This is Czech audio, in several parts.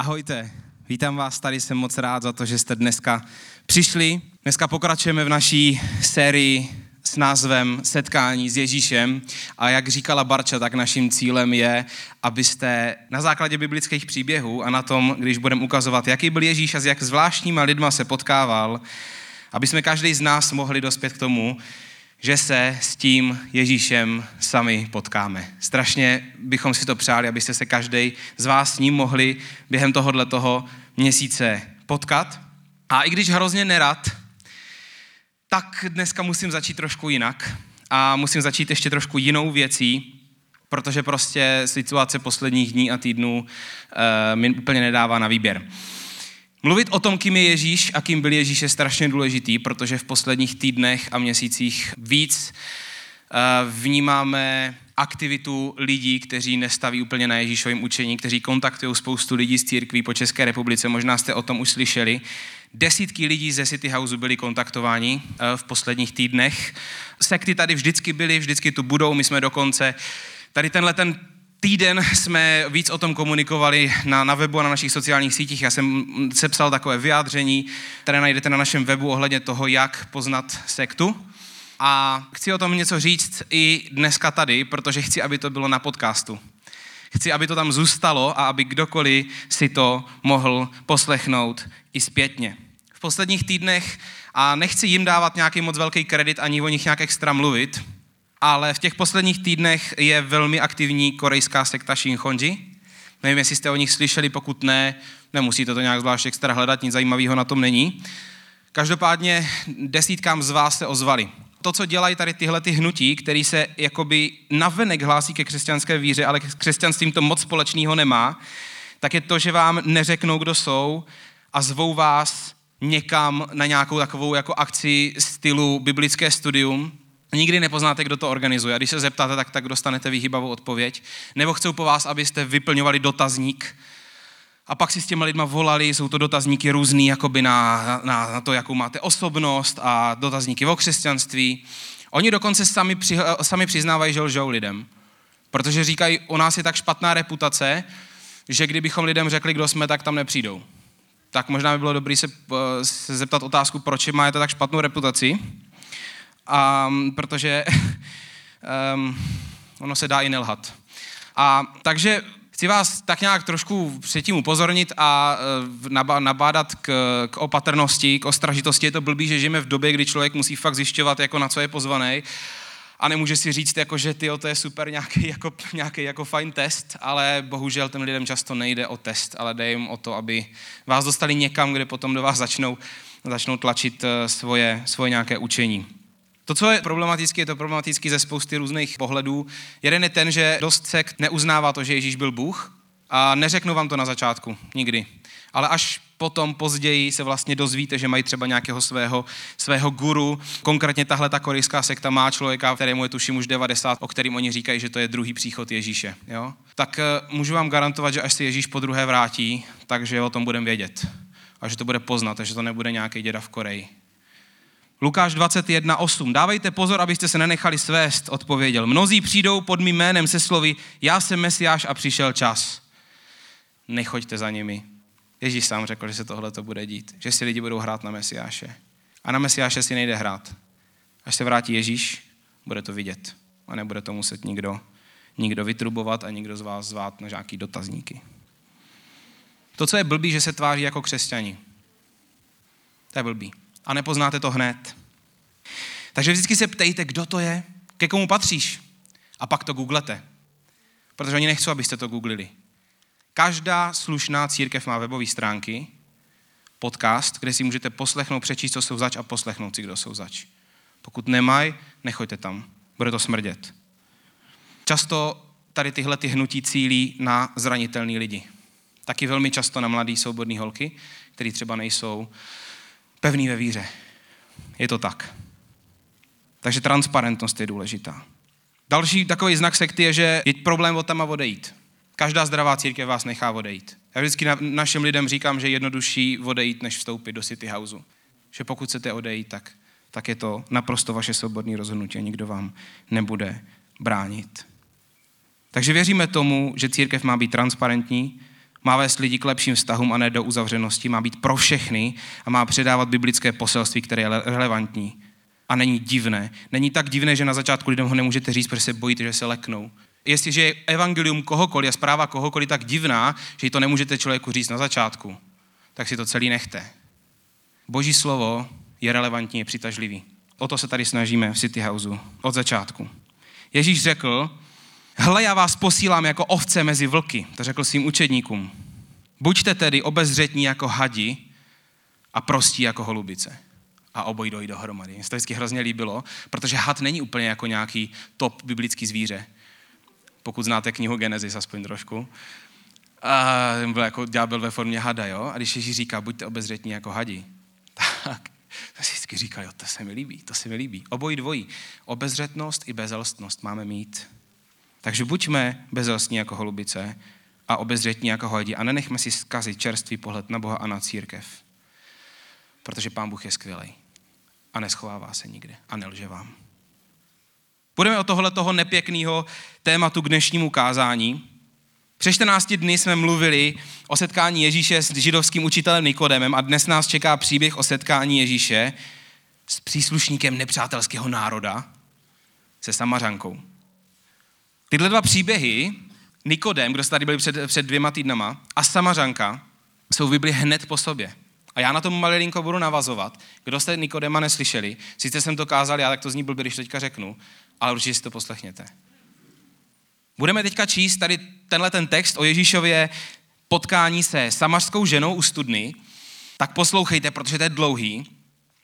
Ahojte, vítám vás tady, jsem moc rád za to, že jste dneska přišli. Dneska pokračujeme v naší sérii s názvem Setkání s Ježíšem a jak říkala Barča, tak naším cílem je, abyste na základě biblických příběhů a na tom, když budeme ukazovat, jaký byl Ježíš a s jak zvláštníma lidma se potkával, aby jsme každý z nás mohli dospět k tomu, že se s tím Ježíšem sami potkáme. Strašně bychom si to přáli, abyste se každý z vás s ním mohli během tohohle toho měsíce potkat. A i když hrozně nerad, tak dneska musím začít trošku jinak. A musím začít ještě trošku jinou věcí, protože prostě situace posledních dní a týdnů uh, mi úplně nedává na výběr. Mluvit o tom, kým je Ježíš a kým byl Ježíš, je strašně důležitý, protože v posledních týdnech a měsících víc eh, vnímáme aktivitu lidí, kteří nestaví úplně na Ježíšovém učení, kteří kontaktují spoustu lidí z církví po České republice. Možná jste o tom už slyšeli. Desítky lidí ze City Houseu byli kontaktováni eh, v posledních týdnech. Sekty tady vždycky byly, vždycky tu budou. My jsme dokonce tady tenhle ten týden jsme víc o tom komunikovali na, na webu a na našich sociálních sítích. Já jsem sepsal takové vyjádření, které najdete na našem webu ohledně toho, jak poznat sektu. A chci o tom něco říct i dneska tady, protože chci, aby to bylo na podcastu. Chci, aby to tam zůstalo a aby kdokoliv si to mohl poslechnout i zpětně. V posledních týdnech, a nechci jim dávat nějaký moc velký kredit, ani o nich nějak extra mluvit, ale v těch posledních týdnech je velmi aktivní korejská sekta Shinhonji. Nevím, jestli jste o nich slyšeli, pokud ne, nemusíte to nějak zvlášť extra hledat, nic zajímavého na tom není. Každopádně desítkám z vás se ozvali. To, co dělají tady tyhle ty hnutí, který se jakoby navenek hlásí ke křesťanské víře, ale k křesťanstvím to moc společného nemá, tak je to, že vám neřeknou, kdo jsou a zvou vás někam na nějakou takovou jako akci stylu biblické studium, Nikdy nepoznáte, kdo to organizuje. A když se zeptáte, tak, tak dostanete vyhýbavou odpověď. Nebo chcou po vás, abyste vyplňovali dotazník. A pak si s těma lidma volali, jsou to dotazníky různý, jakoby na, na, na to, jakou máte osobnost a dotazníky o křesťanství. Oni dokonce sami, při, sami přiznávají, že lžou lidem. Protože říkají, u nás je tak špatná reputace, že kdybychom lidem řekli, kdo jsme, tak tam nepřijdou. Tak možná by bylo dobré se, se zeptat otázku, proč máte tak špatnou reputaci a, protože um, ono se dá i nelhat. A takže chci vás tak nějak trošku předtím upozornit a uh, nabádat k, k opatrnosti, k ostražitosti. Je to blbý, že žijeme v době, kdy člověk musí fakt zjišťovat, jako na co je pozvaný a nemůže si říct, jako, že tyjo, to je super nějaký jako, nějaký jako fajn test, ale bohužel těm lidem často nejde o test, ale jde jim o to, aby vás dostali někam, kde potom do vás začnou, začnou tlačit uh, svoje, svoje nějaké učení. To, co je problematické, je to problematické ze spousty různých pohledů. Jeden je ten, že dost sekt neuznává to, že Ježíš byl Bůh a neřeknu vám to na začátku, nikdy. Ale až potom později se vlastně dozvíte, že mají třeba nějakého svého, svého guru. Konkrétně tahle ta korejská sekta má člověka, kterému je tuším už 90, o kterým oni říkají, že to je druhý příchod Ježíše. Jo? Tak eh, můžu vám garantovat, že až se Ježíš po druhé vrátí, takže o tom budeme vědět. A že to bude poznat, že to nebude nějaký děda v Koreji. Lukáš 21.8. Dávejte pozor, abyste se nenechali svést, odpověděl. Mnozí přijdou pod mým jménem se slovy, já jsem Mesiáš a přišel čas. Nechoďte za nimi. Ježíš sám řekl, že se tohle to bude dít, že si lidi budou hrát na Mesiáše. A na Mesiáše si nejde hrát. Až se vrátí Ježíš, bude to vidět. A nebude to muset nikdo, nikdo vytrubovat a nikdo z vás zvát na nějaký dotazníky. To, co je blbý, že se tváří jako křesťani. To je blbý a nepoznáte to hned. Takže vždycky se ptejte, kdo to je, ke komu patříš. A pak to googlete. Protože oni nechcou, abyste to googlili. Každá slušná církev má webové stránky, podcast, kde si můžete poslechnout, přečíst, co jsou zač a poslechnout si, kdo jsou zač. Pokud nemají, nechoďte tam. Bude to smrdět. Často tady tyhle ty hnutí cílí na zranitelný lidi. Taky velmi často na mladý svobodný holky, který třeba nejsou pevný ve víře. Je to tak. Takže transparentnost je důležitá. Další takový znak sekty je, že je problém od tam a odejít. Každá zdravá církev vás nechá odejít. Já vždycky na, našim lidem říkám, že je jednodušší odejít, než vstoupit do City Houseu. Že pokud chcete odejít, tak, tak je to naprosto vaše svobodné rozhodnutí a nikdo vám nebude bránit. Takže věříme tomu, že církev má být transparentní, Má vést lidi k lepším vztahům a ne do uzavřenosti, má být pro všechny a má předávat biblické poselství, které je relevantní. A není divné. Není tak divné, že na začátku lidem ho nemůžete říct, protože se bojíte, že se leknou. Jestliže je evangelium kohokoliv a zpráva kohokoliv tak divná, že to nemůžete člověku říct na začátku, tak si to celý nechte. Boží slovo je relevantní, je přitažlivý. O to se tady snažíme v City Houseu od začátku. Ježíš řekl, hle, já vás posílám jako ovce mezi vlky, to řekl svým učedníkům. Buďte tedy obezřetní jako hadi a prostí jako holubice. A obojí dojí dohromady. Mně se to vždycky hrozně líbilo, protože had není úplně jako nějaký top biblický zvíře. Pokud znáte knihu Genesis aspoň trošku. A byl jako ďábel ve formě hada, jo? A když Ježíš říká, buďte obezřetní jako hadi, tak to si vždycky říkal, jo, to se mi líbí, to se mi líbí. Obojí dvojí. Obezřetnost i bezelstnost máme mít. Takže buďme bezelstní jako holubice a obezřetní jako hadi a nenechme si zkazit čerstvý pohled na Boha a na církev. Protože Pán Bůh je skvělý a neschovává se nikde a nelže vám. Budeme o tohle toho nepěkného tématu k dnešnímu kázání. Před 14 dny jsme mluvili o setkání Ježíše s židovským učitelem Nikodemem a dnes nás čeká příběh o setkání Ježíše s příslušníkem nepřátelského národa se Samařankou. Tyhle dva příběhy, Nikodem, kdo jste tady byli před, před dvěma týdnama, a Samařanka, jsou v Bibli hned po sobě. A já na tom malinko budu navazovat. Kdo jste Nikodema neslyšeli, sice jsem to kázal, já tak to zní blbě, když teďka řeknu, ale určitě si to poslechněte. Budeme teďka číst tady tenhle ten text o Ježíšově potkání se samařskou ženou u studny, tak poslouchejte, protože to je dlouhý,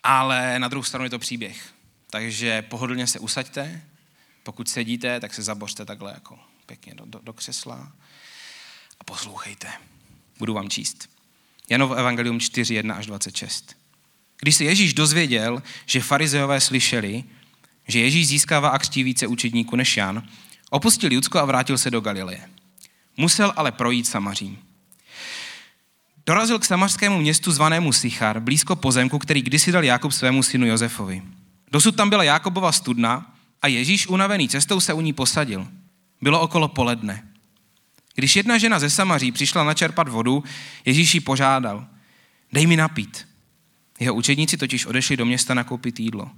ale na druhou stranu je to příběh. Takže pohodlně se usaďte, pokud sedíte, tak se zabořte takhle jako pěkně do, do, do křesla a poslouchejte. Budu vám číst. Janov Evangelium 4, 1 až 26. Když se Ježíš dozvěděl, že farizeové slyšeli, že Ježíš získává a křtí více učedníků než Jan, opustil Judsko a vrátil se do Galileje. Musel ale projít Samařím. Dorazil k samařskému městu zvanému Sichar, blízko pozemku, který kdysi dal Jakub svému synu Josefovi. Dosud tam byla Jakobova studna a Ježíš unavený cestou se u ní posadil. Bylo okolo poledne. Když jedna žena ze Samaří přišla načerpat vodu, Ježíš ji požádal, dej mi napít. Jeho učedníci totiž odešli do města nakoupit jídlo.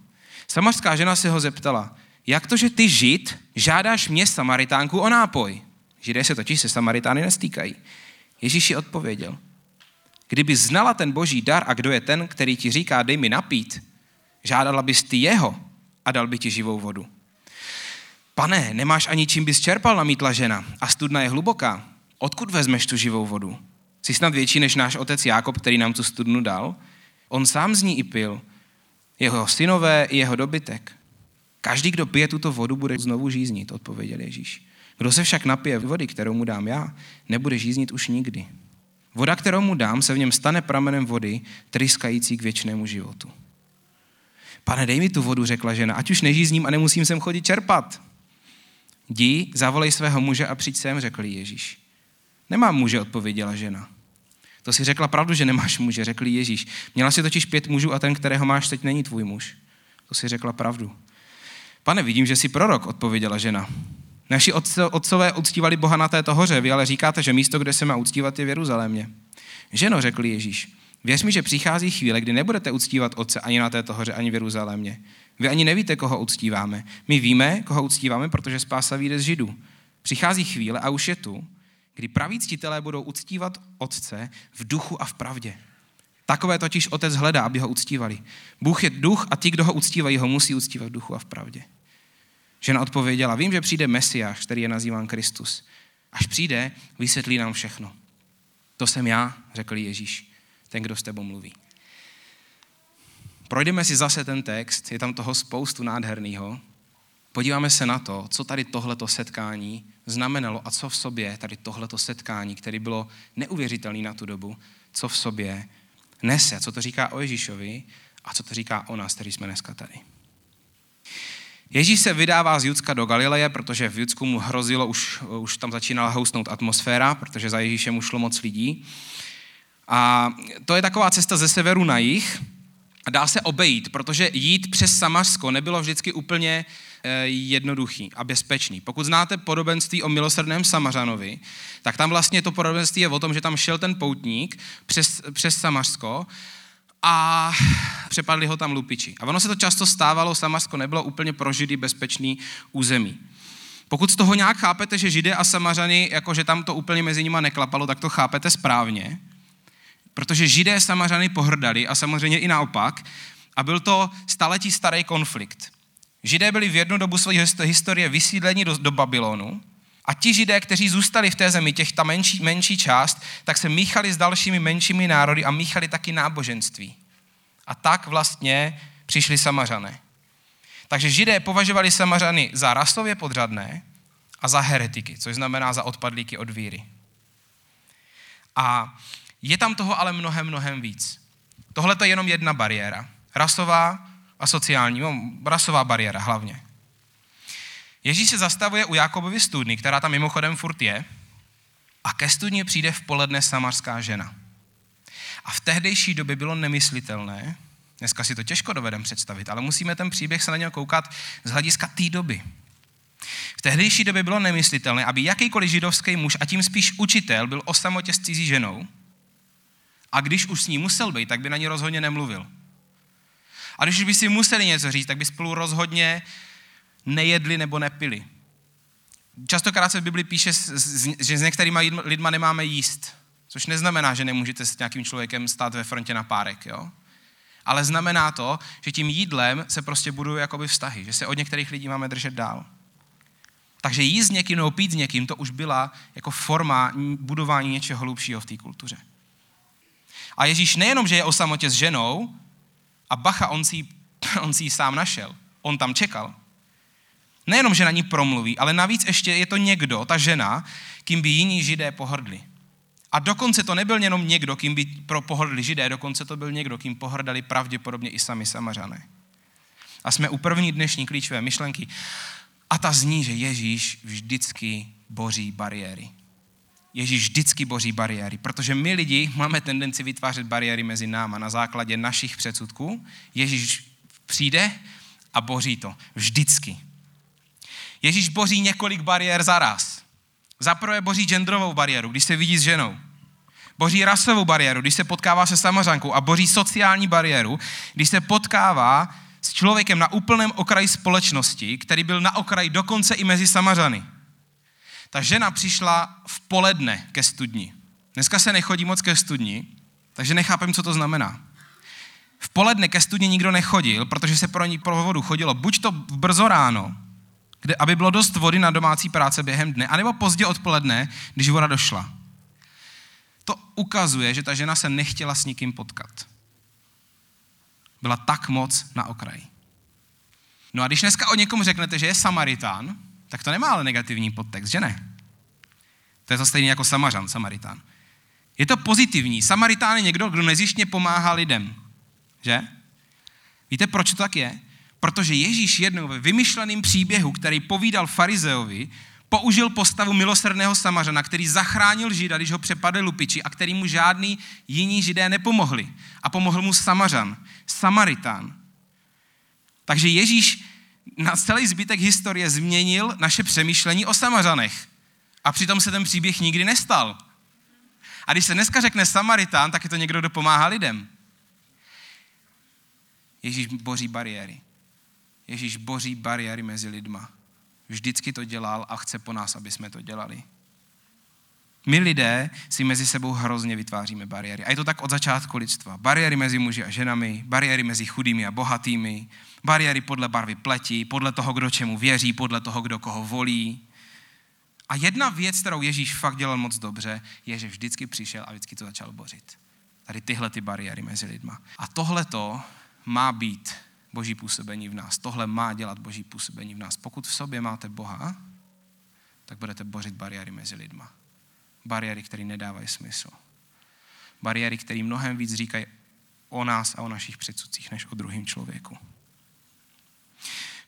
Samařská žena se ho zeptala, jak to, že ty žid žádáš mě Samaritánku o nápoj? Židé se totiž se Samaritány nestýkají. Ježíš ji odpověděl, kdyby znala ten boží dar a kdo je ten, který ti říká, dej mi napít, žádala bys ty jeho a dal by ti živou vodu. Pane, nemáš ani čím bys čerpal, namítla žena, a studna je hluboká. Odkud vezmeš tu živou vodu? Jsi snad větší než náš otec Jákob, který nám tu studnu dal? On sám z ní i pil. Jeho synové i jeho dobytek. Každý, kdo pije tuto vodu, bude znovu žíznit, odpověděl Ježíš. Kdo se však napije vody, kterou mu dám já, nebude žíznit už nikdy. Voda, kterou mu dám, se v něm stane pramenem vody, tryskající k věčnému životu. Pane, dej mi tu vodu, řekla žena, ať už nežízním a nemusím sem chodit čerpat. Jdi, zavolej svého muže a přijď sem, řekl Ježíš. Nemám muže, odpověděla žena. To si řekla pravdu, že nemáš muže, řekl Ježíš. Měla si totiž pět mužů a ten, kterého máš teď, není tvůj muž. To si řekla pravdu. Pane, vidím, že jsi prorok, odpověděla žena. Naši otcové uctívali Boha na této hoře, vy ale říkáte, že místo, kde se má uctívat, je v Jeruzalémě. Ženo, řekl Ježíš, věř mi, že přichází chvíle, kdy nebudete uctívat Otce ani na této hoře, ani v Jeruzalémě. Vy ani nevíte, koho uctíváme. My víme, koho uctíváme, protože spása vyjde z Židů. Přichází chvíle a už je tu, kdy praví ctitelé budou uctívat Otce v duchu a v pravdě. Takové totiž Otec hledá, aby ho uctívali. Bůh je duch a ti, kdo ho uctívají, ho musí uctívat v duchu a v pravdě. Žena odpověděla, vím, že přijde Mesiáš, který je nazýván Kristus. Až přijde, vysvětlí nám všechno. To jsem já, řekl Ježíš, ten, kdo s tebou mluví. Projdeme si zase ten text, je tam toho spoustu nádherného. Podíváme se na to, co tady tohleto setkání znamenalo a co v sobě tady tohleto setkání, které bylo neuvěřitelné na tu dobu, co v sobě nese, co to říká o Ježíšovi a co to říká o nás, kteří jsme dneska tady. Ježíš se vydává z Judska do Galileje, protože v Judsku mu hrozilo, už, už tam začínala housnout atmosféra, protože za Ježíšem už šlo moc lidí. A to je taková cesta ze severu na jih dá se obejít, protože jít přes Samařsko nebylo vždycky úplně eh, jednoduchý a bezpečný. Pokud znáte podobenství o milosrdném Samařanovi, tak tam vlastně to podobenství je o tom, že tam šel ten poutník přes, přes Samařsko a přepadli ho tam lupiči. A ono se to často stávalo, Samařsko nebylo úplně prožitý bezpečný území. Pokud z toho nějak chápete, že Židé a Samařany, jakože tam to úplně mezi nimi neklapalo, tak to chápete správně. Protože Židé Samařany pohrdali a samozřejmě i naopak. A byl to staletí starý konflikt. Židé byli v jednu dobu své historie vysídleni do, do Babylonu a ti židé, kteří zůstali v té zemi, těch ta menší, menší část, tak se míchali s dalšími menšími národy a míchali taky náboženství. A tak vlastně přišli samařané. Takže židé považovali samařany za rasově podřadné a za heretiky, což znamená za odpadlíky od víry. A je tam toho ale mnohem, mnohem víc. Tohle je jenom jedna bariéra. Rasová a sociální, no, rasová bariéra hlavně. Ježíš se zastavuje u Jakobovy studny, která tam mimochodem furt je, a ke studni přijde v poledne samarská žena. A v tehdejší době bylo nemyslitelné, dneska si to těžko dovedeme představit, ale musíme ten příběh se na něj koukat z hlediska té doby. V tehdejší době bylo nemyslitelné, aby jakýkoliv židovský muž, a tím spíš učitel, byl o samotě s cizí ženou, a když už s ní musel být, tak by na ní rozhodně nemluvil. A když by si museli něco říct, tak by spolu rozhodně nejedli nebo nepili. Častokrát se v Bibli píše, že s některými lidma nemáme jíst, což neznamená, že nemůžete s nějakým člověkem stát ve frontě na párek, jo? Ale znamená to, že tím jídlem se prostě budují jakoby vztahy, že se od některých lidí máme držet dál. Takže jíst s někým nebo pít s někým, to už byla jako forma budování něčeho hlubšího v té kultuře. A Ježíš nejenom, že je o samotě s ženou, a bacha, on si, on si ji sám našel. On tam čekal. Nejenom, že na ní promluví, ale navíc ještě je to někdo, ta žena, kým by jiní židé pohrdli. A dokonce to nebyl jenom někdo, kým by pro pohrdli židé, dokonce to byl někdo, kým pohrdali pravděpodobně i sami samařané. A jsme u první dnešní klíčové myšlenky. A ta zní, že Ježíš vždycky boří bariéry. Ježíš vždycky boří bariéry, protože my lidi máme tendenci vytvářet bariéry mezi náma na základě našich předsudků. Ježíš přijde a boří to. Vždycky. Ježíš boří několik bariér zaraz. Zaprvé boří genderovou bariéru, když se vidí s ženou. Boří rasovou bariéru, když se potkává se samozankou. A boří sociální bariéru, když se potkává s člověkem na úplném okraji společnosti, který byl na okraji dokonce i mezi samařany. Ta žena přišla v poledne ke studni. Dneska se nechodí moc ke studni, takže nechápem, co to znamená. V poledne ke studni nikdo nechodil, protože se pro ní pro vodu chodilo buď to brzo ráno, kde, aby bylo dost vody na domácí práce během dne, anebo pozdě odpoledne, když voda došla. To ukazuje, že ta žena se nechtěla s nikým potkat. Byla tak moc na okraji. No a když dneska o někomu řeknete, že je Samaritán, tak to nemá ale negativní podtext, že ne? To je to stejné jako Samařan, Samaritán. Je to pozitivní. Samaritán je někdo, kdo nezištně pomáhá lidem. Že? Víte, proč to tak je? Protože Ježíš jednou ve vymyšleném příběhu, který povídal farizeovi, použil postavu milosrdného samařana, který zachránil Žida, když ho přepadli lupiči a který mu žádný jiní židé nepomohli. A pomohl mu samařan, samaritán. Takže Ježíš na celý zbytek historie změnil naše přemýšlení o Samařanech. A přitom se ten příběh nikdy nestal. A když se dneska řekne Samaritán, tak je to někdo, kdo pomáhá lidem. Ježíš boří bariéry. Ježíš boří bariéry mezi lidma. Vždycky to dělal a chce po nás, aby jsme to dělali. My lidé si mezi sebou hrozně vytváříme bariéry. A je to tak od začátku lidstva. Bariéry mezi muži a ženami, bariéry mezi chudými a bohatými, bariéry podle barvy pleti, podle toho, kdo čemu věří, podle toho, kdo koho volí. A jedna věc, kterou Ježíš fakt dělal moc dobře, je, že vždycky přišel a vždycky to začal bořit. Tady tyhle ty bariéry mezi lidma. A tohle to má být boží působení v nás. Tohle má dělat boží působení v nás. Pokud v sobě máte Boha, tak budete bořit bariéry mezi lidma. Bariéry, které nedávají smysl. Bariéry, které mnohem víc říkají o nás a o našich předsudcích, než o druhém člověku.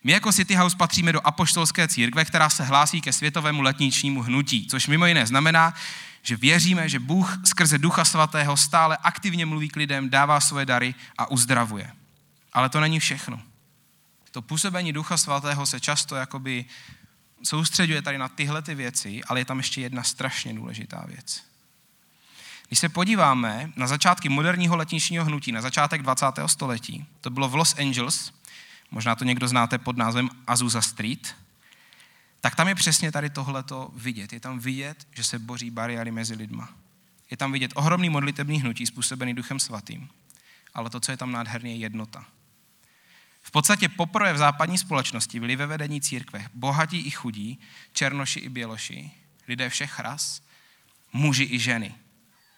My jako City House patříme do apoštolské církve, která se hlásí ke světovému letničnímu hnutí, což mimo jiné znamená, že věříme, že Bůh skrze Ducha Svatého stále aktivně mluví k lidem, dává svoje dary a uzdravuje. Ale to není všechno. To působení Ducha Svatého se často jakoby soustředuje tady na tyhle ty věci, ale je tam ještě jedna strašně důležitá věc. Když se podíváme na začátky moderního letničního hnutí, na začátek 20. století, to bylo v Los Angeles, možná to někdo znáte pod názvem Azusa Street, tak tam je přesně tady tohleto vidět. Je tam vidět, že se boří bariéry mezi lidma. Je tam vidět ohromný modlitební hnutí způsobený Duchem Svatým. Ale to, co je tam nádherně, je jednota. V podstatě poprvé v západní společnosti byli ve vedení církve bohatí i chudí, černoši i běloši, lidé všech ras, muži i ženy.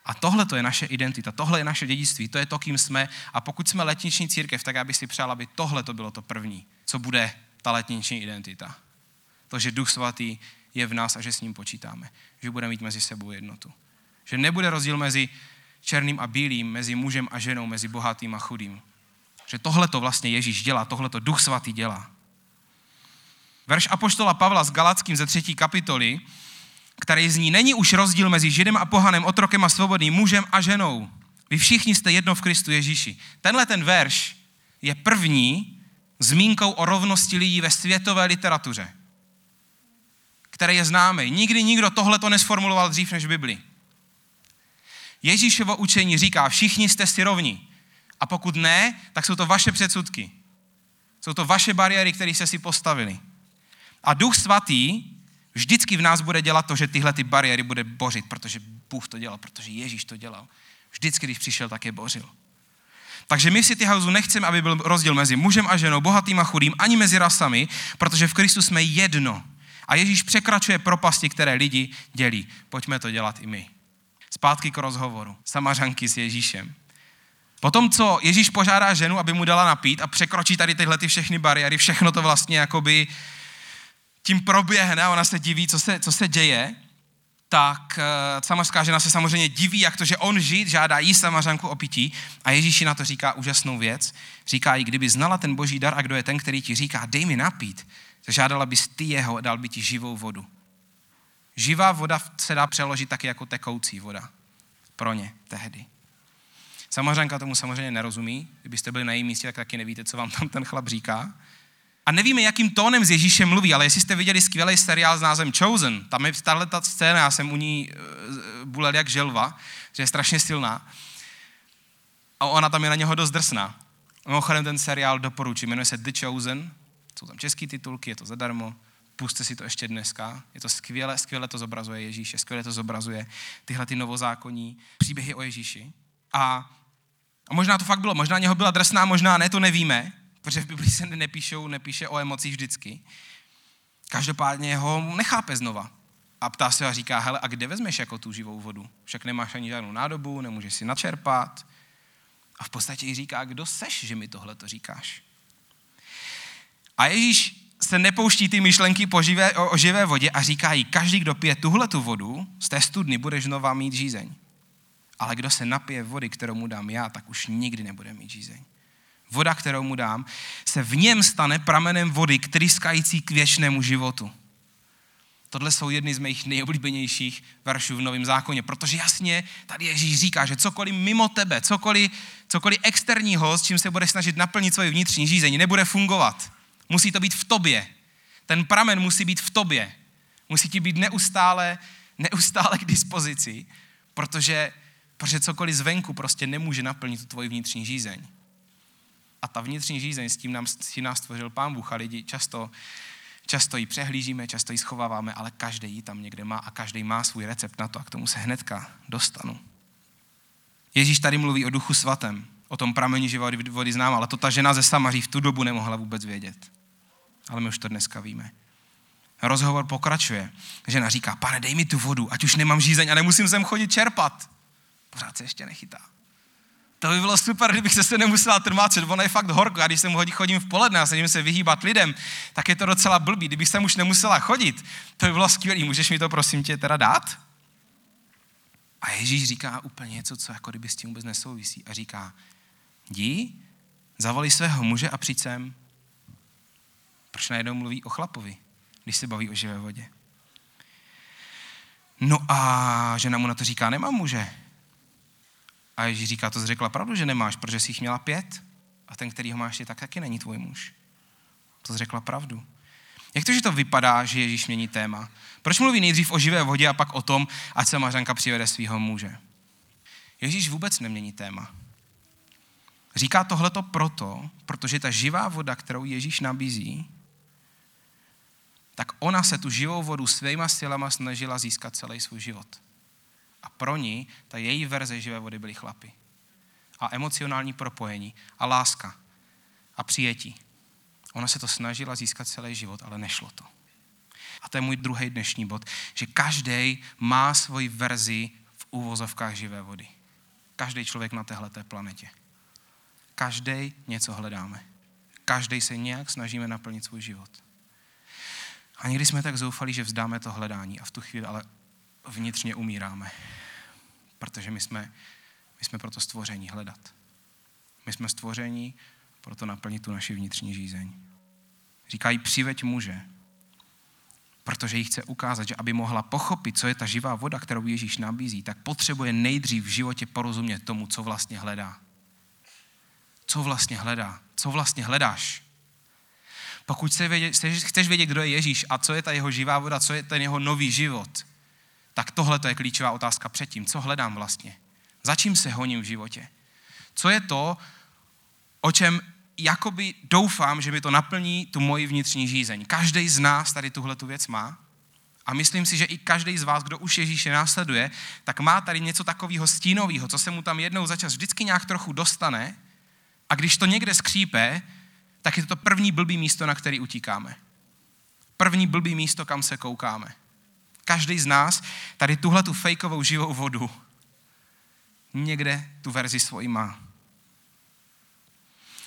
A tohle to je naše identita, tohle je naše dědictví, to je to, kým jsme. A pokud jsme letniční církev, tak já bych si přál, aby tohle to bylo to první, co bude ta letniční identita. To, že Duch Svatý je v nás a že s ním počítáme. Že budeme mít mezi sebou jednotu. Že nebude rozdíl mezi černým a bílým, mezi mužem a ženou, mezi bohatým a chudým. Že tohle to vlastně Ježíš dělá, tohle to Duch Svatý dělá. Verš Apoštola Pavla s Galackým ze třetí kapitoly, který zní, není už rozdíl mezi židem a pohanem, otrokem a svobodným, mužem a ženou. Vy všichni jste jedno v Kristu Ježíši. Tenhle ten verš je první zmínkou o rovnosti lidí ve světové literatuře, který je známý. Nikdy nikdo tohle to nesformuloval dřív než Bibli. Ježíšovo učení říká, všichni jste si rovni. A pokud ne, tak jsou to vaše předsudky. Jsou to vaše bariéry, které jste si postavili. A Duch Svatý vždycky v nás bude dělat to, že tyhle ty bariéry bude bořit, protože Bůh to dělal, protože Ježíš to dělal. Vždycky, když přišel, tak je bořil. Takže my v City Houseu nechceme, aby byl rozdíl mezi mužem a ženou, bohatým a chudým, ani mezi rasami, protože v Kristu jsme jedno. A Ježíš překračuje propasti, které lidi dělí. Pojďme to dělat i my. Zpátky k rozhovoru. Samařanky s Ježíšem. Potom, co Ježíš požádá ženu, aby mu dala napít a překročí tady tyhle ty všechny bariéry, všechno to vlastně jakoby tím proběhne a ona se diví, co se, co se děje, tak uh, samařská žena se samozřejmě diví, jak to, že on žít, žádá jí samařanku o pití a Ježíš na to říká úžasnou věc. Říká jí, kdyby znala ten boží dar a kdo je ten, který ti říká, dej mi napít, žádala bys ty jeho, dal by ti živou vodu. Živá voda se dá přeložit taky jako tekoucí voda. Pro ně tehdy. Samařanka tomu samozřejmě nerozumí. Kdybyste byli na jejím místě, tak taky nevíte, co vám tam ten chlap říká. A nevíme, jakým tónem s Ježíšem mluví, ale jestli jste viděli skvělý seriál s názvem Chosen, tam je tahle ta scéna, já jsem u ní eh, bulel jak želva, že je strašně silná. A ona tam je na něho dost drsná. Mimochodem ten seriál doporučím, jmenuje se The Chosen, jsou tam české titulky, je to zadarmo, puste si to ještě dneska. Je to skvěle, skvěle to zobrazuje Ježíše, skvěle to zobrazuje tyhle ty novozákonní příběhy o Ježíši. A, a možná to fakt bylo, možná něho byla drsná, možná ne, to nevíme, protože v Biblii se nepíšou, nepíše o emocích vždycky. Každopádně ho nechápe znova. A ptá se a říká, hele, a kde vezmeš jako tu živou vodu? Však nemáš ani žádnou nádobu, nemůžeš si načerpat. A v podstatě jí říká, kdo seš, že mi tohle to říkáš? A Ježíš se nepouští ty myšlenky po živé, o, o živé vodě a říká jí, každý, kdo pije tuhle tu vodu, z té studny budeš znova mít žízeň. Ale kdo se napije vody, kterou mu dám já, tak už nikdy nebude mít žízeň. Voda, kterou mu dám, se v něm stane pramenem vody, tryskající k věčnému životu. Tohle jsou jedny z mých nejoblíbenějších veršů v Novém zákoně, protože jasně tady Ježíš říká, že cokoliv mimo tebe, cokoliv, cokoliv externího, s čím se bude snažit naplnit svoji vnitřní žízeň, nebude fungovat. Musí to být v tobě. Ten pramen musí být v tobě. Musí ti být neustále, neustále k dispozici, protože, protože cokoliv zvenku prostě nemůže naplnit tu tvoji vnitřní žízeň. A ta vnitřní žízeň, s tím, nám, s tím nás stvořil Pán Bůh a lidi často, často ji přehlížíme, často ji schováváme, ale každý ji tam někde má a každý má svůj recept na to a k tomu se hnedka dostanu. Ježíš tady mluví o duchu svatém, o tom pramení živé vody znám, ale to ta žena ze Samaří v tu dobu nemohla vůbec vědět. Ale my už to dneska víme. Rozhovor pokračuje. Žena říká, pane, dej mi tu vodu, ať už nemám žízeň a nemusím sem chodit čerpat. Pořád se ještě nechytá. To by bylo super, kdybych se se nemusela trmácet, ono je fakt horko. A když jsem chodím v poledne a snažím se vyhýbat lidem, tak je to docela blbý. Kdybych sem už nemusela chodit, to by bylo skvělé. Můžeš mi to prosím tě teda dát? A Ježíš říká úplně něco, co jako kdyby s tím vůbec nesouvisí. A říká, jdi, zavolí svého muže a přijď sem. Proč najednou mluví o chlapovi, když se baví o živé vodě? No a žena mu na to říká, nemám muže. A Ježíš říká, to jsi řekla pravdu, že nemáš, protože jsi jich měla pět. A ten, který ho máš, je tak taky není tvůj muž. To řekla pravdu. Jak to, že to vypadá, že Ježíš mění téma? Proč mluví nejdřív o živé vodě a pak o tom, ať se Mařanka přivede svého muže? Ježíš vůbec nemění téma. Říká tohleto proto, protože ta živá voda, kterou Ježíš nabízí, tak ona se tu živou vodu svýma silama snažila získat celý svůj život. A pro ní, ta její verze živé vody byly chlapy. A emocionální propojení a láska a přijetí. Ona se to snažila získat celý život, ale nešlo to. A to je můj druhý dnešní bod, že každý má svoji verzi v úvozovkách živé vody. Každý člověk na téhleté planetě. Každý něco hledáme. Každý se nějak snažíme naplnit svůj život. A někdy jsme tak zoufalí, že vzdáme to hledání a v tu chvíli ale vnitřně umíráme. Protože my jsme, my jsme proto stvoření hledat. My jsme stvoření proto naplnit tu naši vnitřní žízeň. Říkají, přiveď muže, protože jí chce ukázat, že aby mohla pochopit, co je ta živá voda, kterou Ježíš nabízí, tak potřebuje nejdřív v životě porozumět tomu, co vlastně hledá. Co vlastně hledá? Co vlastně hledáš? Pokud chceš vědět, kdo je Ježíš a co je ta jeho živá voda, co je ten jeho nový život, tak tohle je klíčová otázka předtím. Co hledám vlastně? Za čím se honím v životě? Co je to, o čem jakoby doufám, že mi to naplní tu moji vnitřní žízeň. Každý z nás tady tuhle tu věc má. A myslím si, že i každý z vás, kdo už Ježíše následuje, tak má tady něco takového stínového, co se mu tam jednou za čas vždycky nějak trochu dostane. A když to někde skřípe, tak je to to první blbý místo, na který utíkáme. První blbý místo, kam se koukáme. Každý z nás tady tuhle tu fejkovou živou vodu někde tu verzi svoji má.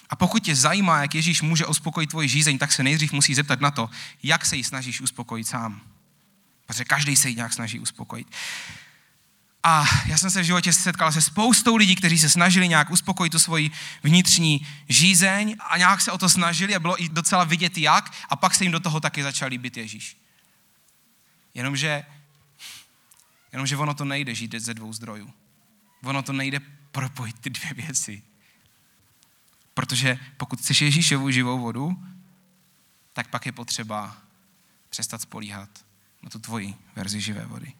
A pokud tě zajímá, jak Ježíš může uspokojit tvoji žízeň, tak se nejdřív musí zeptat na to, jak se ji snažíš uspokojit sám. Protože každý se ji nějak snaží uspokojit. A já jsem se v životě setkal se spoustou lidí, kteří se snažili nějak uspokojit tu svoji vnitřní žízeň a nějak se o to snažili a bylo i docela vidět jak a pak se jim do toho taky začal líbit Ježíš. Jenomže, jenomže ono to nejde žít ze dvou zdrojů. Ono to nejde propojit ty dvě věci. Protože pokud chceš Ježíšovu živou vodu, tak pak je potřeba přestat spolíhat na tu tvoji verzi živé vody.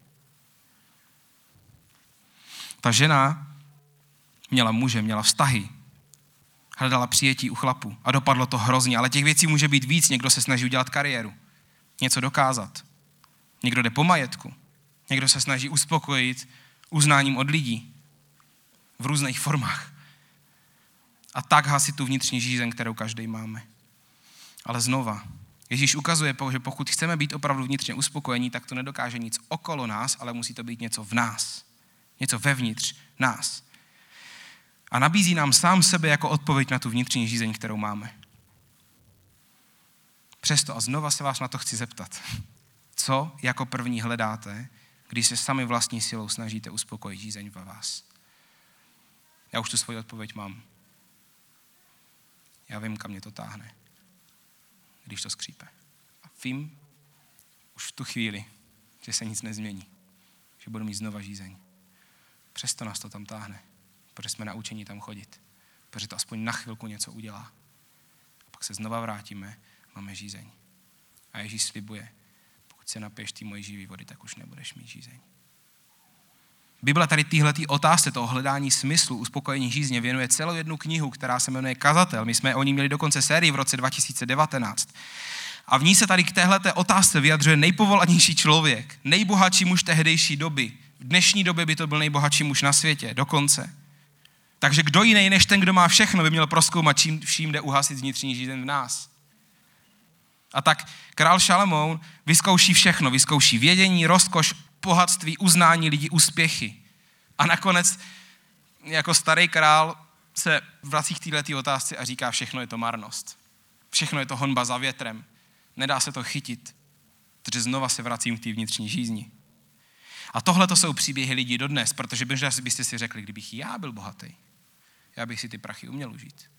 Ta žena měla muže, měla vztahy, hledala přijetí u chlapu a dopadlo to hrozně, ale těch věcí může být víc. Někdo se snaží udělat kariéru, něco dokázat. Někdo jde po majetku, někdo se snaží uspokojit uznáním od lidí v různých formách a tak hasit tu vnitřní žízeň, kterou každý máme. Ale znova, Ježíš ukazuje, že pokud chceme být opravdu vnitřně uspokojení, tak to nedokáže nic okolo nás, ale musí to být něco v nás. Něco vevnitř nás. A nabízí nám sám sebe jako odpověď na tu vnitřní žízeň, kterou máme. Přesto a znova se vás na to chci zeptat. Co jako první hledáte, když se sami vlastní silou snažíte uspokojit žízeň ve vás? Já už tu svoji odpověď mám. Já vím, kam mě to táhne, když to skřípe. A vím už v tu chvíli, že se nic nezmění, že budu mít znova žízeň. Přesto nás to tam táhne, protože jsme naučeni tam chodit, protože to aspoň na chvilku něco udělá. A pak se znova vrátíme, máme žízeň. A Ježíš slibuje, pokud se napiješ ty mojí živý vody, tak už nebudeš mít žízeň. Bible tady téhle otázce, toho hledání smyslu, uspokojení žízně věnuje celou jednu knihu, která se jmenuje Kazatel. My jsme o ní měli dokonce sérii v roce 2019. A v ní se tady k téhle otázce vyjadřuje nejpovolanější člověk, nejbohatší muž tehdejší doby. V dnešní době by to byl nejbohatší muž na světě, dokonce. Takže kdo jiný než ten, kdo má všechno, by měl proskoumat, čím vším jde uhasit vnitřní žízeň v nás. A tak král Šalamoun vyzkouší všechno. Vyzkouší vědění, rozkoš, bohatství, uznání lidí, úspěchy. A nakonec jako starý král se vrací k této otázce a říká, všechno je to marnost. Všechno je to honba za větrem. Nedá se to chytit. Takže znova se vracím k té vnitřní žízni. A tohle to jsou příběhy lidí dodnes, protože byste si řekli, kdybych já byl bohatý, já bych si ty prachy uměl užít.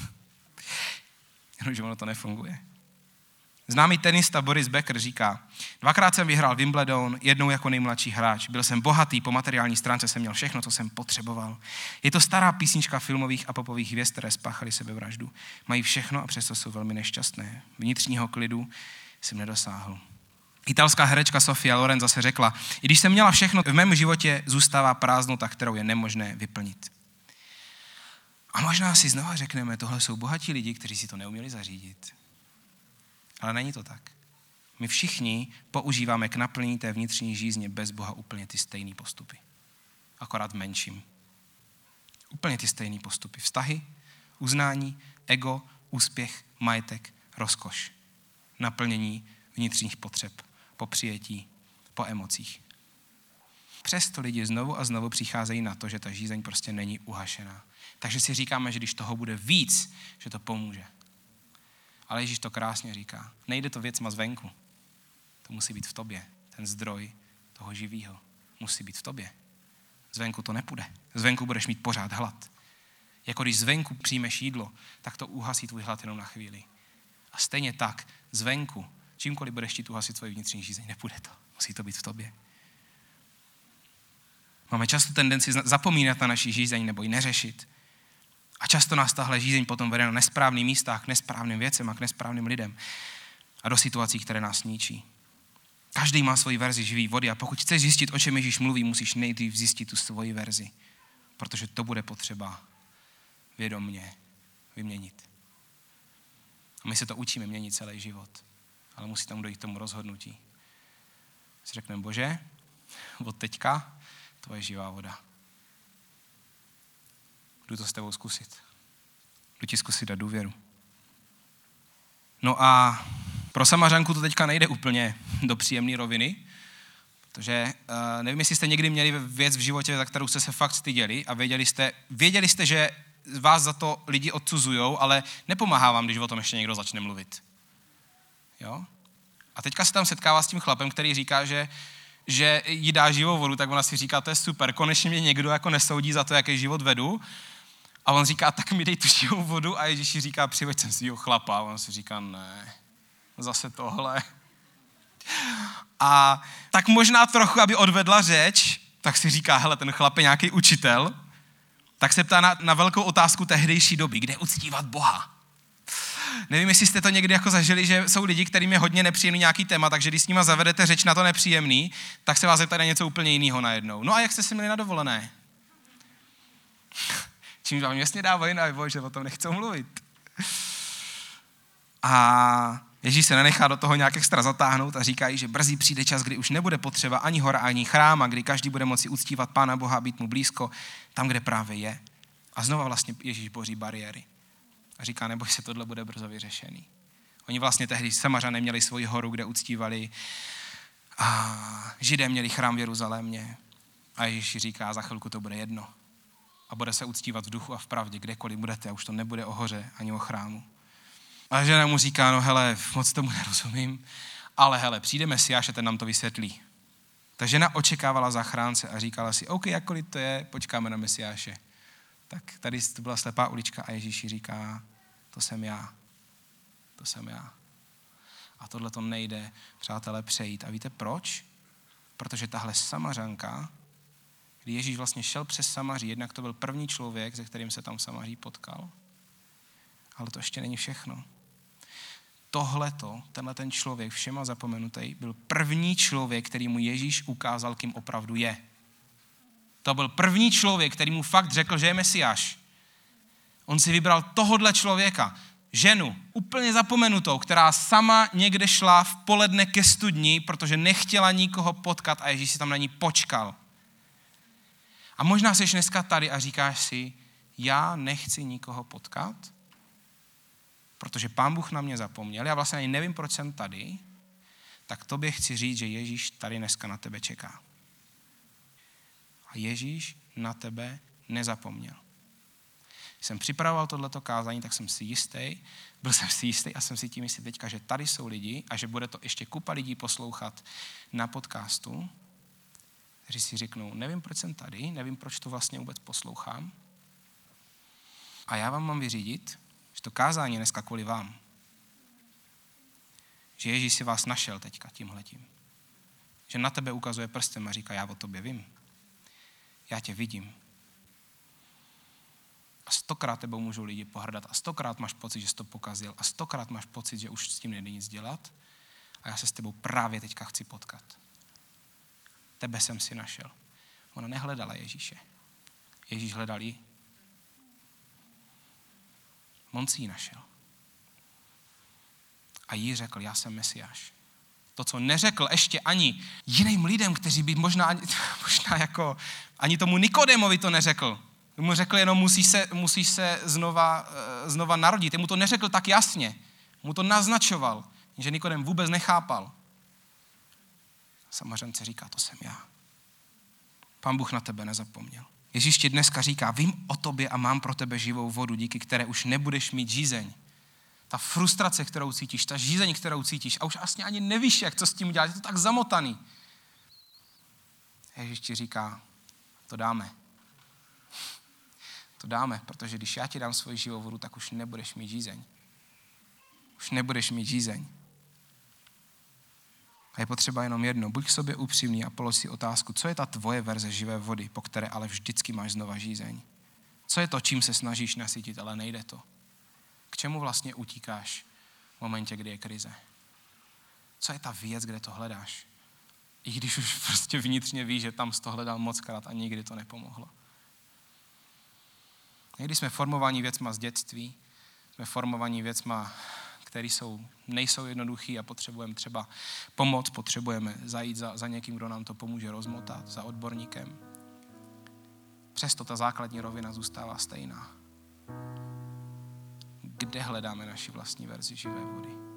Jenomže ono to nefunguje. Známý tenista Boris Becker říká, dvakrát jsem vyhrál Wimbledon, jednou jako nejmladší hráč. Byl jsem bohatý, po materiální stránce jsem měl všechno, co jsem potřeboval. Je to stará písnička filmových a popových hvězd, které spáchali sebevraždu. Mají všechno a přesto jsou velmi nešťastné. Vnitřního klidu jsem nedosáhl. Italská herečka Sofia Loren zase řekla, i když jsem měla všechno, v mém životě zůstává prázdnota, kterou je nemožné vyplnit. A možná si znova řekneme, tohle jsou bohatí lidi, kteří si to neuměli zařídit. Ale není to tak. My všichni používáme k naplnění té vnitřní žízně bez Boha úplně ty stejné postupy. Akorát v menším. Úplně ty stejné postupy. Vztahy, uznání, ego, úspěch, majetek, rozkoš. Naplnění vnitřních potřeb, po přijetí, po emocích. Přesto lidi znovu a znovu přicházejí na to, že ta žízeň prostě není uhašená. Takže si říkáme, že když toho bude víc, že to pomůže. Ale Ježíš to krásně říká. Nejde to věcma zvenku. To musí být v tobě. Ten zdroj toho živého musí být v tobě. Zvenku to nepůjde. Zvenku budeš mít pořád hlad. Jako když zvenku přijmeš jídlo, tak to uhasí tvůj hlad jenom na chvíli. A stejně tak, zvenku, čímkoliv budeš chtít uhasit svoji vnitřní žízeň, nepůjde to. Musí to být v tobě. Máme často tendenci zapomínat na naši žízeň nebo ji neřešit. A často nás tahle žízeň potom vede na nesprávný místách, k nesprávným věcem a k nesprávným lidem a do situací, které nás ničí. Každý má svoji verzi živý vody a pokud chceš zjistit, o čem Ježíš mluví, musíš nejdřív zjistit tu svoji verzi, protože to bude potřeba vědomně vyměnit. A my se to učíme měnit celý život, ale musí tam dojít k tomu rozhodnutí. Si řekneme, bože, od teďka tvoje živá voda. Jdu to s tebou zkusit. Jdu ti zkusit dát důvěru. No a pro samařanku to teďka nejde úplně do příjemné roviny, protože uh, nevím, jestli jste někdy měli věc v životě, za kterou jste se fakt styděli a věděli jste, věděli jste, že vás za to lidi odsuzují, ale nepomáhá vám, když o tom ještě někdo začne mluvit. Jo? A teďka se tam setkává s tím chlapem, který říká, že, že jí dá živou vodu, tak ona si říká, to je super, konečně mě někdo jako nesoudí za to, jaký život vedu a on říká, tak mi dej tu živou vodu a Ježíš říká, přiveď jsem svýho chlapa. A on si říká, ne, zase tohle. A tak možná trochu, aby odvedla řeč, tak si říká, hele, ten chlap je nějaký učitel, tak se ptá na, na velkou otázku tehdejší doby, kde uctívat Boha. Nevím, jestli jste to někdy jako zažili, že jsou lidi, kterým je hodně nepříjemný nějaký téma, takže když s nima zavedete řeč na to nepříjemný, tak se vás zeptá na něco úplně jiného najednou. No a jak jste si měli na dovolené? Čím vám jasně dávají najevo, že o tom nechcou mluvit. A Ježíš se nenechá do toho nějak extra zatáhnout a říká že brzy přijde čas, kdy už nebude potřeba ani hora, ani chrám a kdy každý bude moci uctívat Pána Boha a být mu blízko tam, kde právě je. A znova vlastně Ježíš boří bariéry. A říká, neboj se, tohle bude brzo vyřešený. Oni vlastně tehdy Samařané měli svoji horu, kde uctívali a Židé měli chrám v Jeruzalémě. A Ježíš říká, za chvilku to bude jedno a bude se uctívat v duchu a v pravdě, kdekoliv budete. A už to nebude o hoře ani o chrámu. A žena mu říká, no hele, moc tomu nerozumím, ale hele, přijde Mesiáš a ten nám to vysvětlí. Ta žena očekávala zachránce a říkala si, OK, jakkoliv to je, počkáme na Mesiáše. Tak tady to byla slepá ulička a Ježíš říká, to jsem já. To jsem já. A tohle to nejde, přátelé, přejít. A víte proč? Protože tahle samařanka kdy Ježíš vlastně šel přes Samaří. Jednak to byl první člověk, se kterým se tam Samaří potkal. Ale to ještě není všechno. Tohleto, tenhle ten člověk, všema zapomenutý, byl první člověk, který mu Ježíš ukázal, kým opravdu je. To byl první člověk, který mu fakt řekl, že je Mesiáš. On si vybral tohodle člověka, ženu, úplně zapomenutou, která sama někde šla v poledne ke studni, protože nechtěla nikoho potkat a Ježíš si tam na ní počkal. A možná jsi dneska tady a říkáš si, já nechci nikoho potkat, protože pán Bůh na mě zapomněl, já vlastně ani nevím, proč jsem tady, tak tobě chci říct, že Ježíš tady dneska na tebe čeká. A Ježíš na tebe nezapomněl. Když jsem připravoval tohleto kázání, tak jsem si jistý, byl jsem si jistý a jsem si tím jistý teďka, že tady jsou lidi a že bude to ještě kupa lidí poslouchat na podcastu, kteří si řeknou, nevím, proč jsem tady, nevím, proč to vlastně vůbec poslouchám. A já vám mám vyřídit, že to kázání dneska kvůli vám. že Ježíš si vás našel teďka tímhletím. Že na tebe ukazuje prstem a říká, já o tobě vím. Já tě vidím. A stokrát tebou můžou lidi pohrdat a stokrát máš pocit, že jsi to pokazil a stokrát máš pocit, že už s tím nejde nic dělat a já se s tebou právě teďka chci potkat. Tebe jsem si našel. Ona nehledala Ježíše. Ježíš hledal jí. On si ji našel. A jí řekl, já jsem Mesiáš. To, co neřekl ještě ani jiným lidem, kteří by možná, možná jako, ani tomu Nikodémovi to neřekl. Mu řekl jenom, musíš se, musíš se znova, eh, znova narodit. Mu to neřekl tak jasně. Mu to naznačoval, že Nikodem vůbec nechápal. Samařence říká, to jsem já. Pán Bůh na tebe nezapomněl. Ježíš ti dneska říká, vím o tobě a mám pro tebe živou vodu, díky které už nebudeš mít žízeň. Ta frustrace, kterou cítíš, ta žízeň, kterou cítíš a už vlastně ani nevíš, jak co s tím udělat, je to tak zamotaný. Ježíš ti říká, to dáme. To dáme, protože když já ti dám svoji živou vodu, tak už nebudeš mít žízeň. Už nebudeš mít žízeň. A je potřeba jenom jedno. Buď k sobě upřímný a polož si otázku, co je ta tvoje verze živé vody, po které ale vždycky máš znova žízeň. Co je to, čím se snažíš nasytit, ale nejde to. K čemu vlastně utíkáš v momentě, kdy je krize? Co je ta věc, kde to hledáš? I když už prostě vnitřně víš, že tam z toho hledal moc krát a nikdy to nepomohlo. Někdy jsme formovaní věcma z dětství, jsme formovaní věcma které jsou, nejsou jednoduché a potřebujeme třeba pomoc, potřebujeme zajít za, za někým, kdo nám to pomůže rozmotat, za odborníkem. Přesto ta základní rovina zůstává stejná. Kde hledáme naši vlastní verzi živé vody?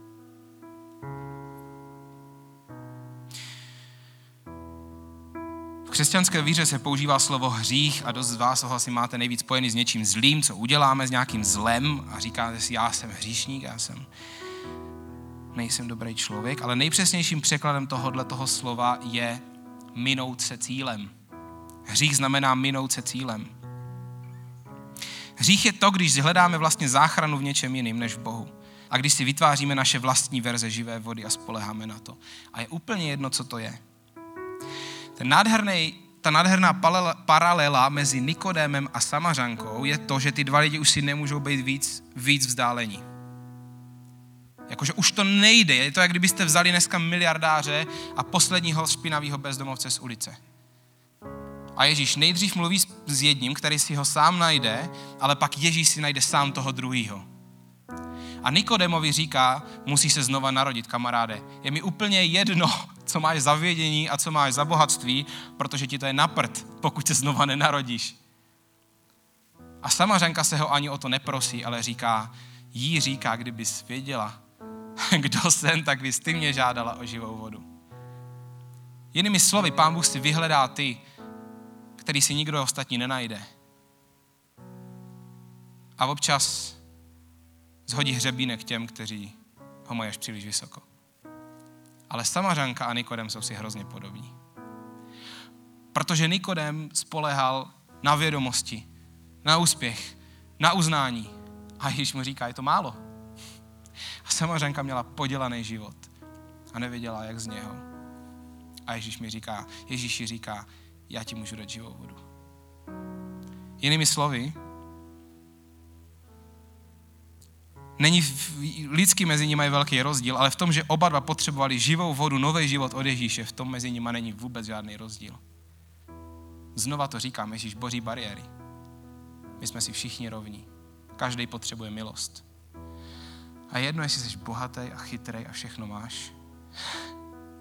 Křesťanské víře se používá slovo hřích a dost z vás ho asi máte nejvíc spojený s něčím zlým, co uděláme, s nějakým zlem a říkáte si, já jsem hříšník, já jsem nejsem dobrý člověk, ale nejpřesnějším překladem tohohle toho slova je minout se cílem. Hřích znamená minout se cílem. Hřích je to, když hledáme vlastně záchranu v něčem jiným než v Bohu. A když si vytváříme naše vlastní verze živé vody a spoleháme na to. A je úplně jedno, co to je. Ten nádherný, ta nádherná paralela mezi Nikodémem a Samařankou je to, že ty dva lidi už si nemůžou být víc, víc vzdálení. Jakože už to nejde. Je to, jak kdybyste vzali dneska miliardáře a posledního špinavého bezdomovce z ulice. A Ježíš nejdřív mluví s jedním, který si ho sám najde, ale pak Ježíš si najde sám toho druhého. A Nikodemovi říká, musí se znova narodit, kamaráde. Je mi úplně jedno, co máš za vědění a co máš za bohatství, protože ti to je na prd, pokud se znova nenarodíš. A samařenka se ho ani o to neprosí, ale říká, jí říká, kdybys věděla, kdo jsem, tak bys ty mě žádala o živou vodu. Jinými slovy, pán Bůh si vyhledá ty, který si nikdo ostatní nenajde. A občas zhodí hřebínek těm, kteří ho mají až příliš vysoko. Ale Samařanka a Nikodem jsou si hrozně podobní. Protože Nikodem spolehal na vědomosti, na úspěch, na uznání. A Ježíš mu říká, je to málo. A Samařanka měla podělaný život a nevěděla, jak z něho. A Ježíš mi říká, Ježíši říká, já ti můžu dát živou vodu. Jinými slovy, není lidský mezi nimi je velký rozdíl, ale v tom, že oba dva potřebovali živou vodu, nový život od Ježíše, v tom mezi nimi není vůbec žádný rozdíl. Znova to říkám, Ježíš boří bariéry. My jsme si všichni rovní. Každý potřebuje milost. A jedno, jestli jsi bohatý a chytrý a všechno máš,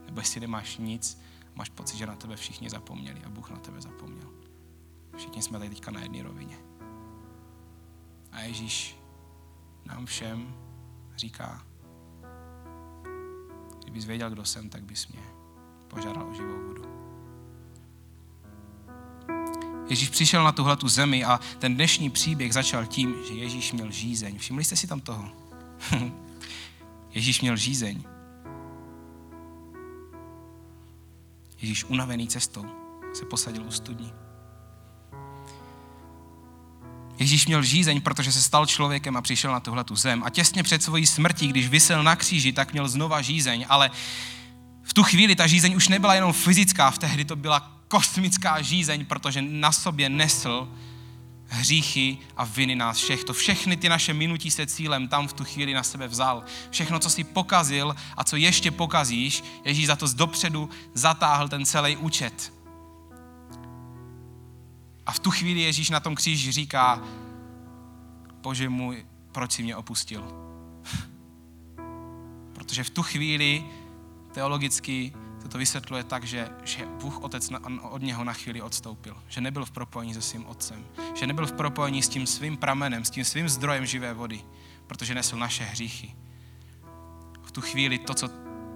nebo jestli nemáš nic, máš pocit, že na tebe všichni zapomněli a Bůh na tebe zapomněl. Všichni jsme tady teďka na jedné rovině. A Ježíš nám všem říká, kdybys věděl, kdo jsem, tak bys mě požádal o živou vodu. Ježíš přišel na tuhle tu zemi a ten dnešní příběh začal tím, že Ježíš měl žízeň. Všimli jste si tam toho? Ježíš měl žízeň. Ježíš unavený cestou se posadil u studní. Ježíš měl žízeň, protože se stal člověkem a přišel na tuhle tu zem. A těsně před svojí smrtí, když vysel na kříži, tak měl znova žízeň. Ale v tu chvíli ta žízeň už nebyla jenom fyzická, v tehdy to byla kosmická žízeň, protože na sobě nesl hříchy a viny nás všech. To všechny ty naše minutí se cílem tam v tu chvíli na sebe vzal. Všechno, co si pokazil a co ještě pokazíš, Ježíš za to z dopředu zatáhl ten celý účet. A v tu chvíli Ježíš na tom kříži říká, bože můj, proč jsi mě opustil? Protože v tu chvíli teologicky se to vysvětluje tak, že, že Bůh Otec od něho na chvíli odstoupil. Že nebyl v propojení se svým Otcem. Že nebyl v propojení s tím svým pramenem, s tím svým zdrojem živé vody, protože nesl naše hříchy. V tu chvíli to, co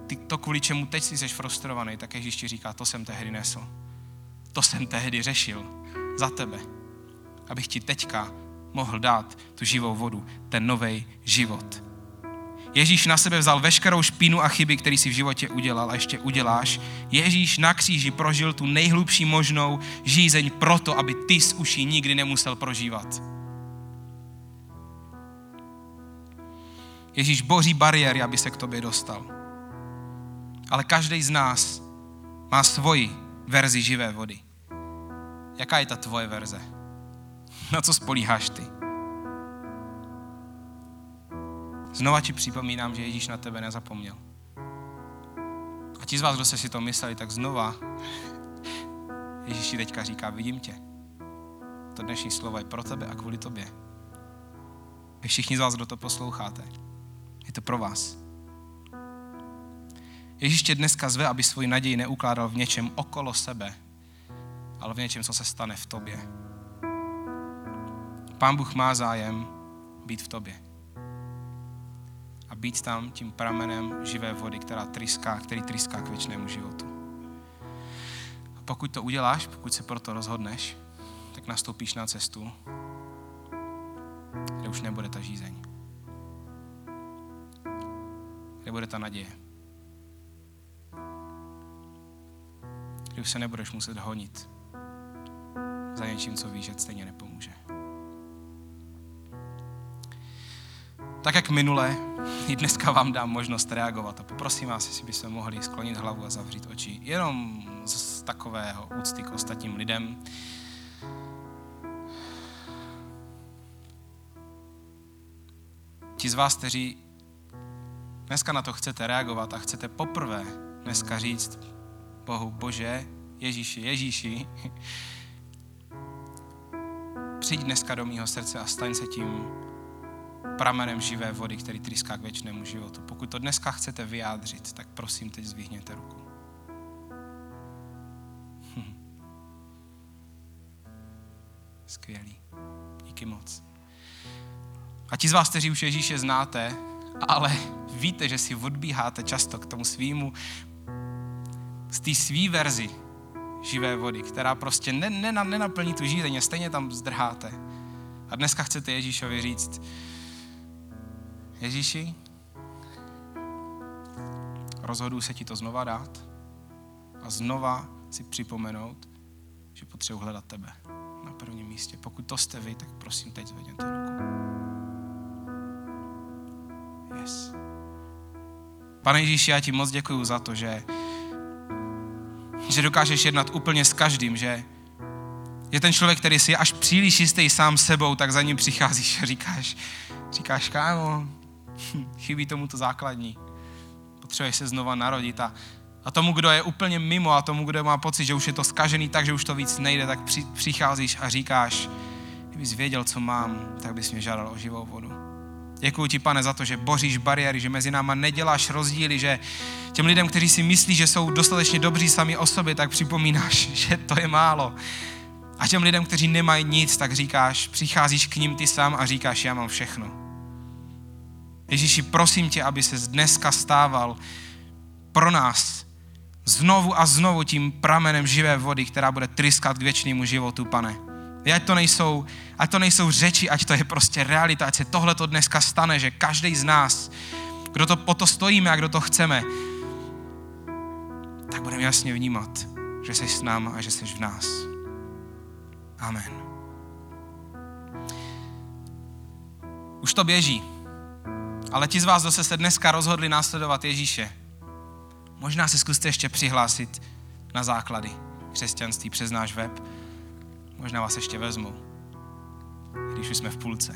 ty, to kvůli čemu teď jsi frustrovaný, tak Ježíš ti říká, to jsem tehdy nesl. To jsem tehdy řešil za tebe. Abych ti teďka mohl dát tu živou vodu, ten nový život. Ježíš na sebe vzal veškerou špínu a chyby, který si v životě udělal a ještě uděláš. Ježíš na kříži prožil tu nejhlubší možnou žízeň proto, aby ty z uší nikdy nemusel prožívat. Ježíš boří bariéry, aby se k tobě dostal. Ale každý z nás má svoji verzi živé vody. Jaká je ta tvoje verze? Na co spolíháš ty? Znova ti připomínám, že Ježíš na tebe nezapomněl. A ti z vás, kdo se si to mysleli, tak znova Ježíš ti teďka říká, vidím tě. To dnešní slovo je pro tebe a kvůli tobě. Vy všichni z vás, kdo to posloucháte, je to pro vás. Ježíš tě dneska zve, aby svoji naději neukládal v něčem okolo sebe, ale v něčem, co se stane v tobě. Pán Bůh má zájem být v tobě a být tam tím pramenem živé vody, která tryská, který tryská k věčnému životu. A pokud to uděláš, pokud se proto rozhodneš, tak nastoupíš na cestu, kde už nebude ta žízeň. Kde bude ta naděje. Kde už se nebudeš muset honit za něčím, co víš, že stejně nepomůže. Tak jak minule, i dneska vám dám možnost reagovat a poprosím vás, jestli byste mohli sklonit hlavu a zavřít oči. Jenom z takového úcty k ostatním lidem. Ti z vás, kteří dneska na to chcete reagovat a chcete poprvé dneska říct Bohu, Bože, Ježíši, Ježíši, přijď dneska do mého srdce a staň se tím pramenem živé vody, který tryská k věčnému životu. Pokud to dneska chcete vyjádřit, tak prosím, teď zvihněte ruku. Skvělý. Díky moc. A ti z vás, kteří už Ježíše znáte, ale víte, že si odbíháte často k tomu svýmu, z té svý verzi živé vody, která prostě nenaplní tu žízeň stejně tam zdrháte. A dneska chcete Ježíšovi říct, Ježíši, rozhoduji se ti to znova dát a znova si připomenout, že potřebuji hledat tebe na prvním místě. Pokud to jste vy, tak prosím teď zvedněte ruku. Yes. Pane Ježíši, já ti moc děkuji za to, že, že dokážeš jednat úplně s každým, že, že ten člověk, který si až příliš jistý sám sebou, tak za ním přicházíš a říkáš, říkáš, kámo, chybí tomu to základní. Potřebuje se znova narodit a, a tomu, kdo je úplně mimo a tomu, kdo má pocit, že už je to skažený tak, že už to víc nejde, tak při, přicházíš a říkáš, kdybys věděl, co mám, tak bys mě žádal o živou vodu. Děkuji ti, pane, za to, že boříš bariéry, že mezi náma neděláš rozdíly, že těm lidem, kteří si myslí, že jsou dostatečně dobří sami o sobě, tak připomínáš, že to je málo. A těm lidem, kteří nemají nic, tak říkáš, přicházíš k ním ty sám a říkáš, já mám všechno. Ježíši, prosím tě, aby se dneska stával pro nás znovu a znovu tím pramenem živé vody, která bude tryskat k věčnému životu, pane. Ať to, nejsou, ať to nejsou řeči, ať to je prostě realita, ať se tohle to dneska stane, že každý z nás, kdo to po to stojíme a kdo to chceme, tak budeme jasně vnímat, že jsi s náma a že jsi v nás. Amen. Už to běží. Ale ti z vás, kdo se, dneska rozhodli následovat Ježíše, možná se zkuste ještě přihlásit na základy křesťanství přes náš web. Možná vás ještě vezmou, když už jsme v půlce.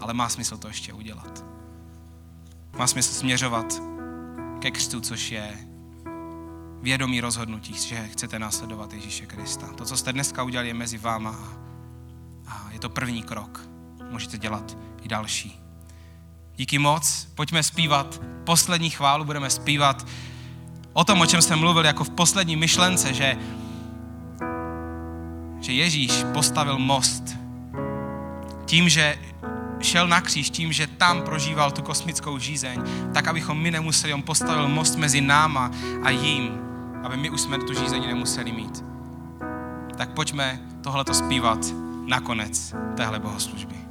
Ale má smysl to ještě udělat. Má smysl směřovat ke křtu, což je vědomí rozhodnutí, že chcete následovat Ježíše Krista. To, co jste dneska udělali, je mezi váma a je to první krok. Můžete dělat i další. Díky moc, pojďme zpívat poslední chválu, budeme zpívat o tom, o čem jsem mluvil jako v poslední myšlence, že, že Ježíš postavil most tím, že šel na kříž, tím, že tam prožíval tu kosmickou žízeň, tak abychom my nemuseli, on postavil most mezi náma a jím, aby my už jsme tu žízeň nemuseli mít. Tak pojďme tohleto zpívat nakonec téhle bohoslužby.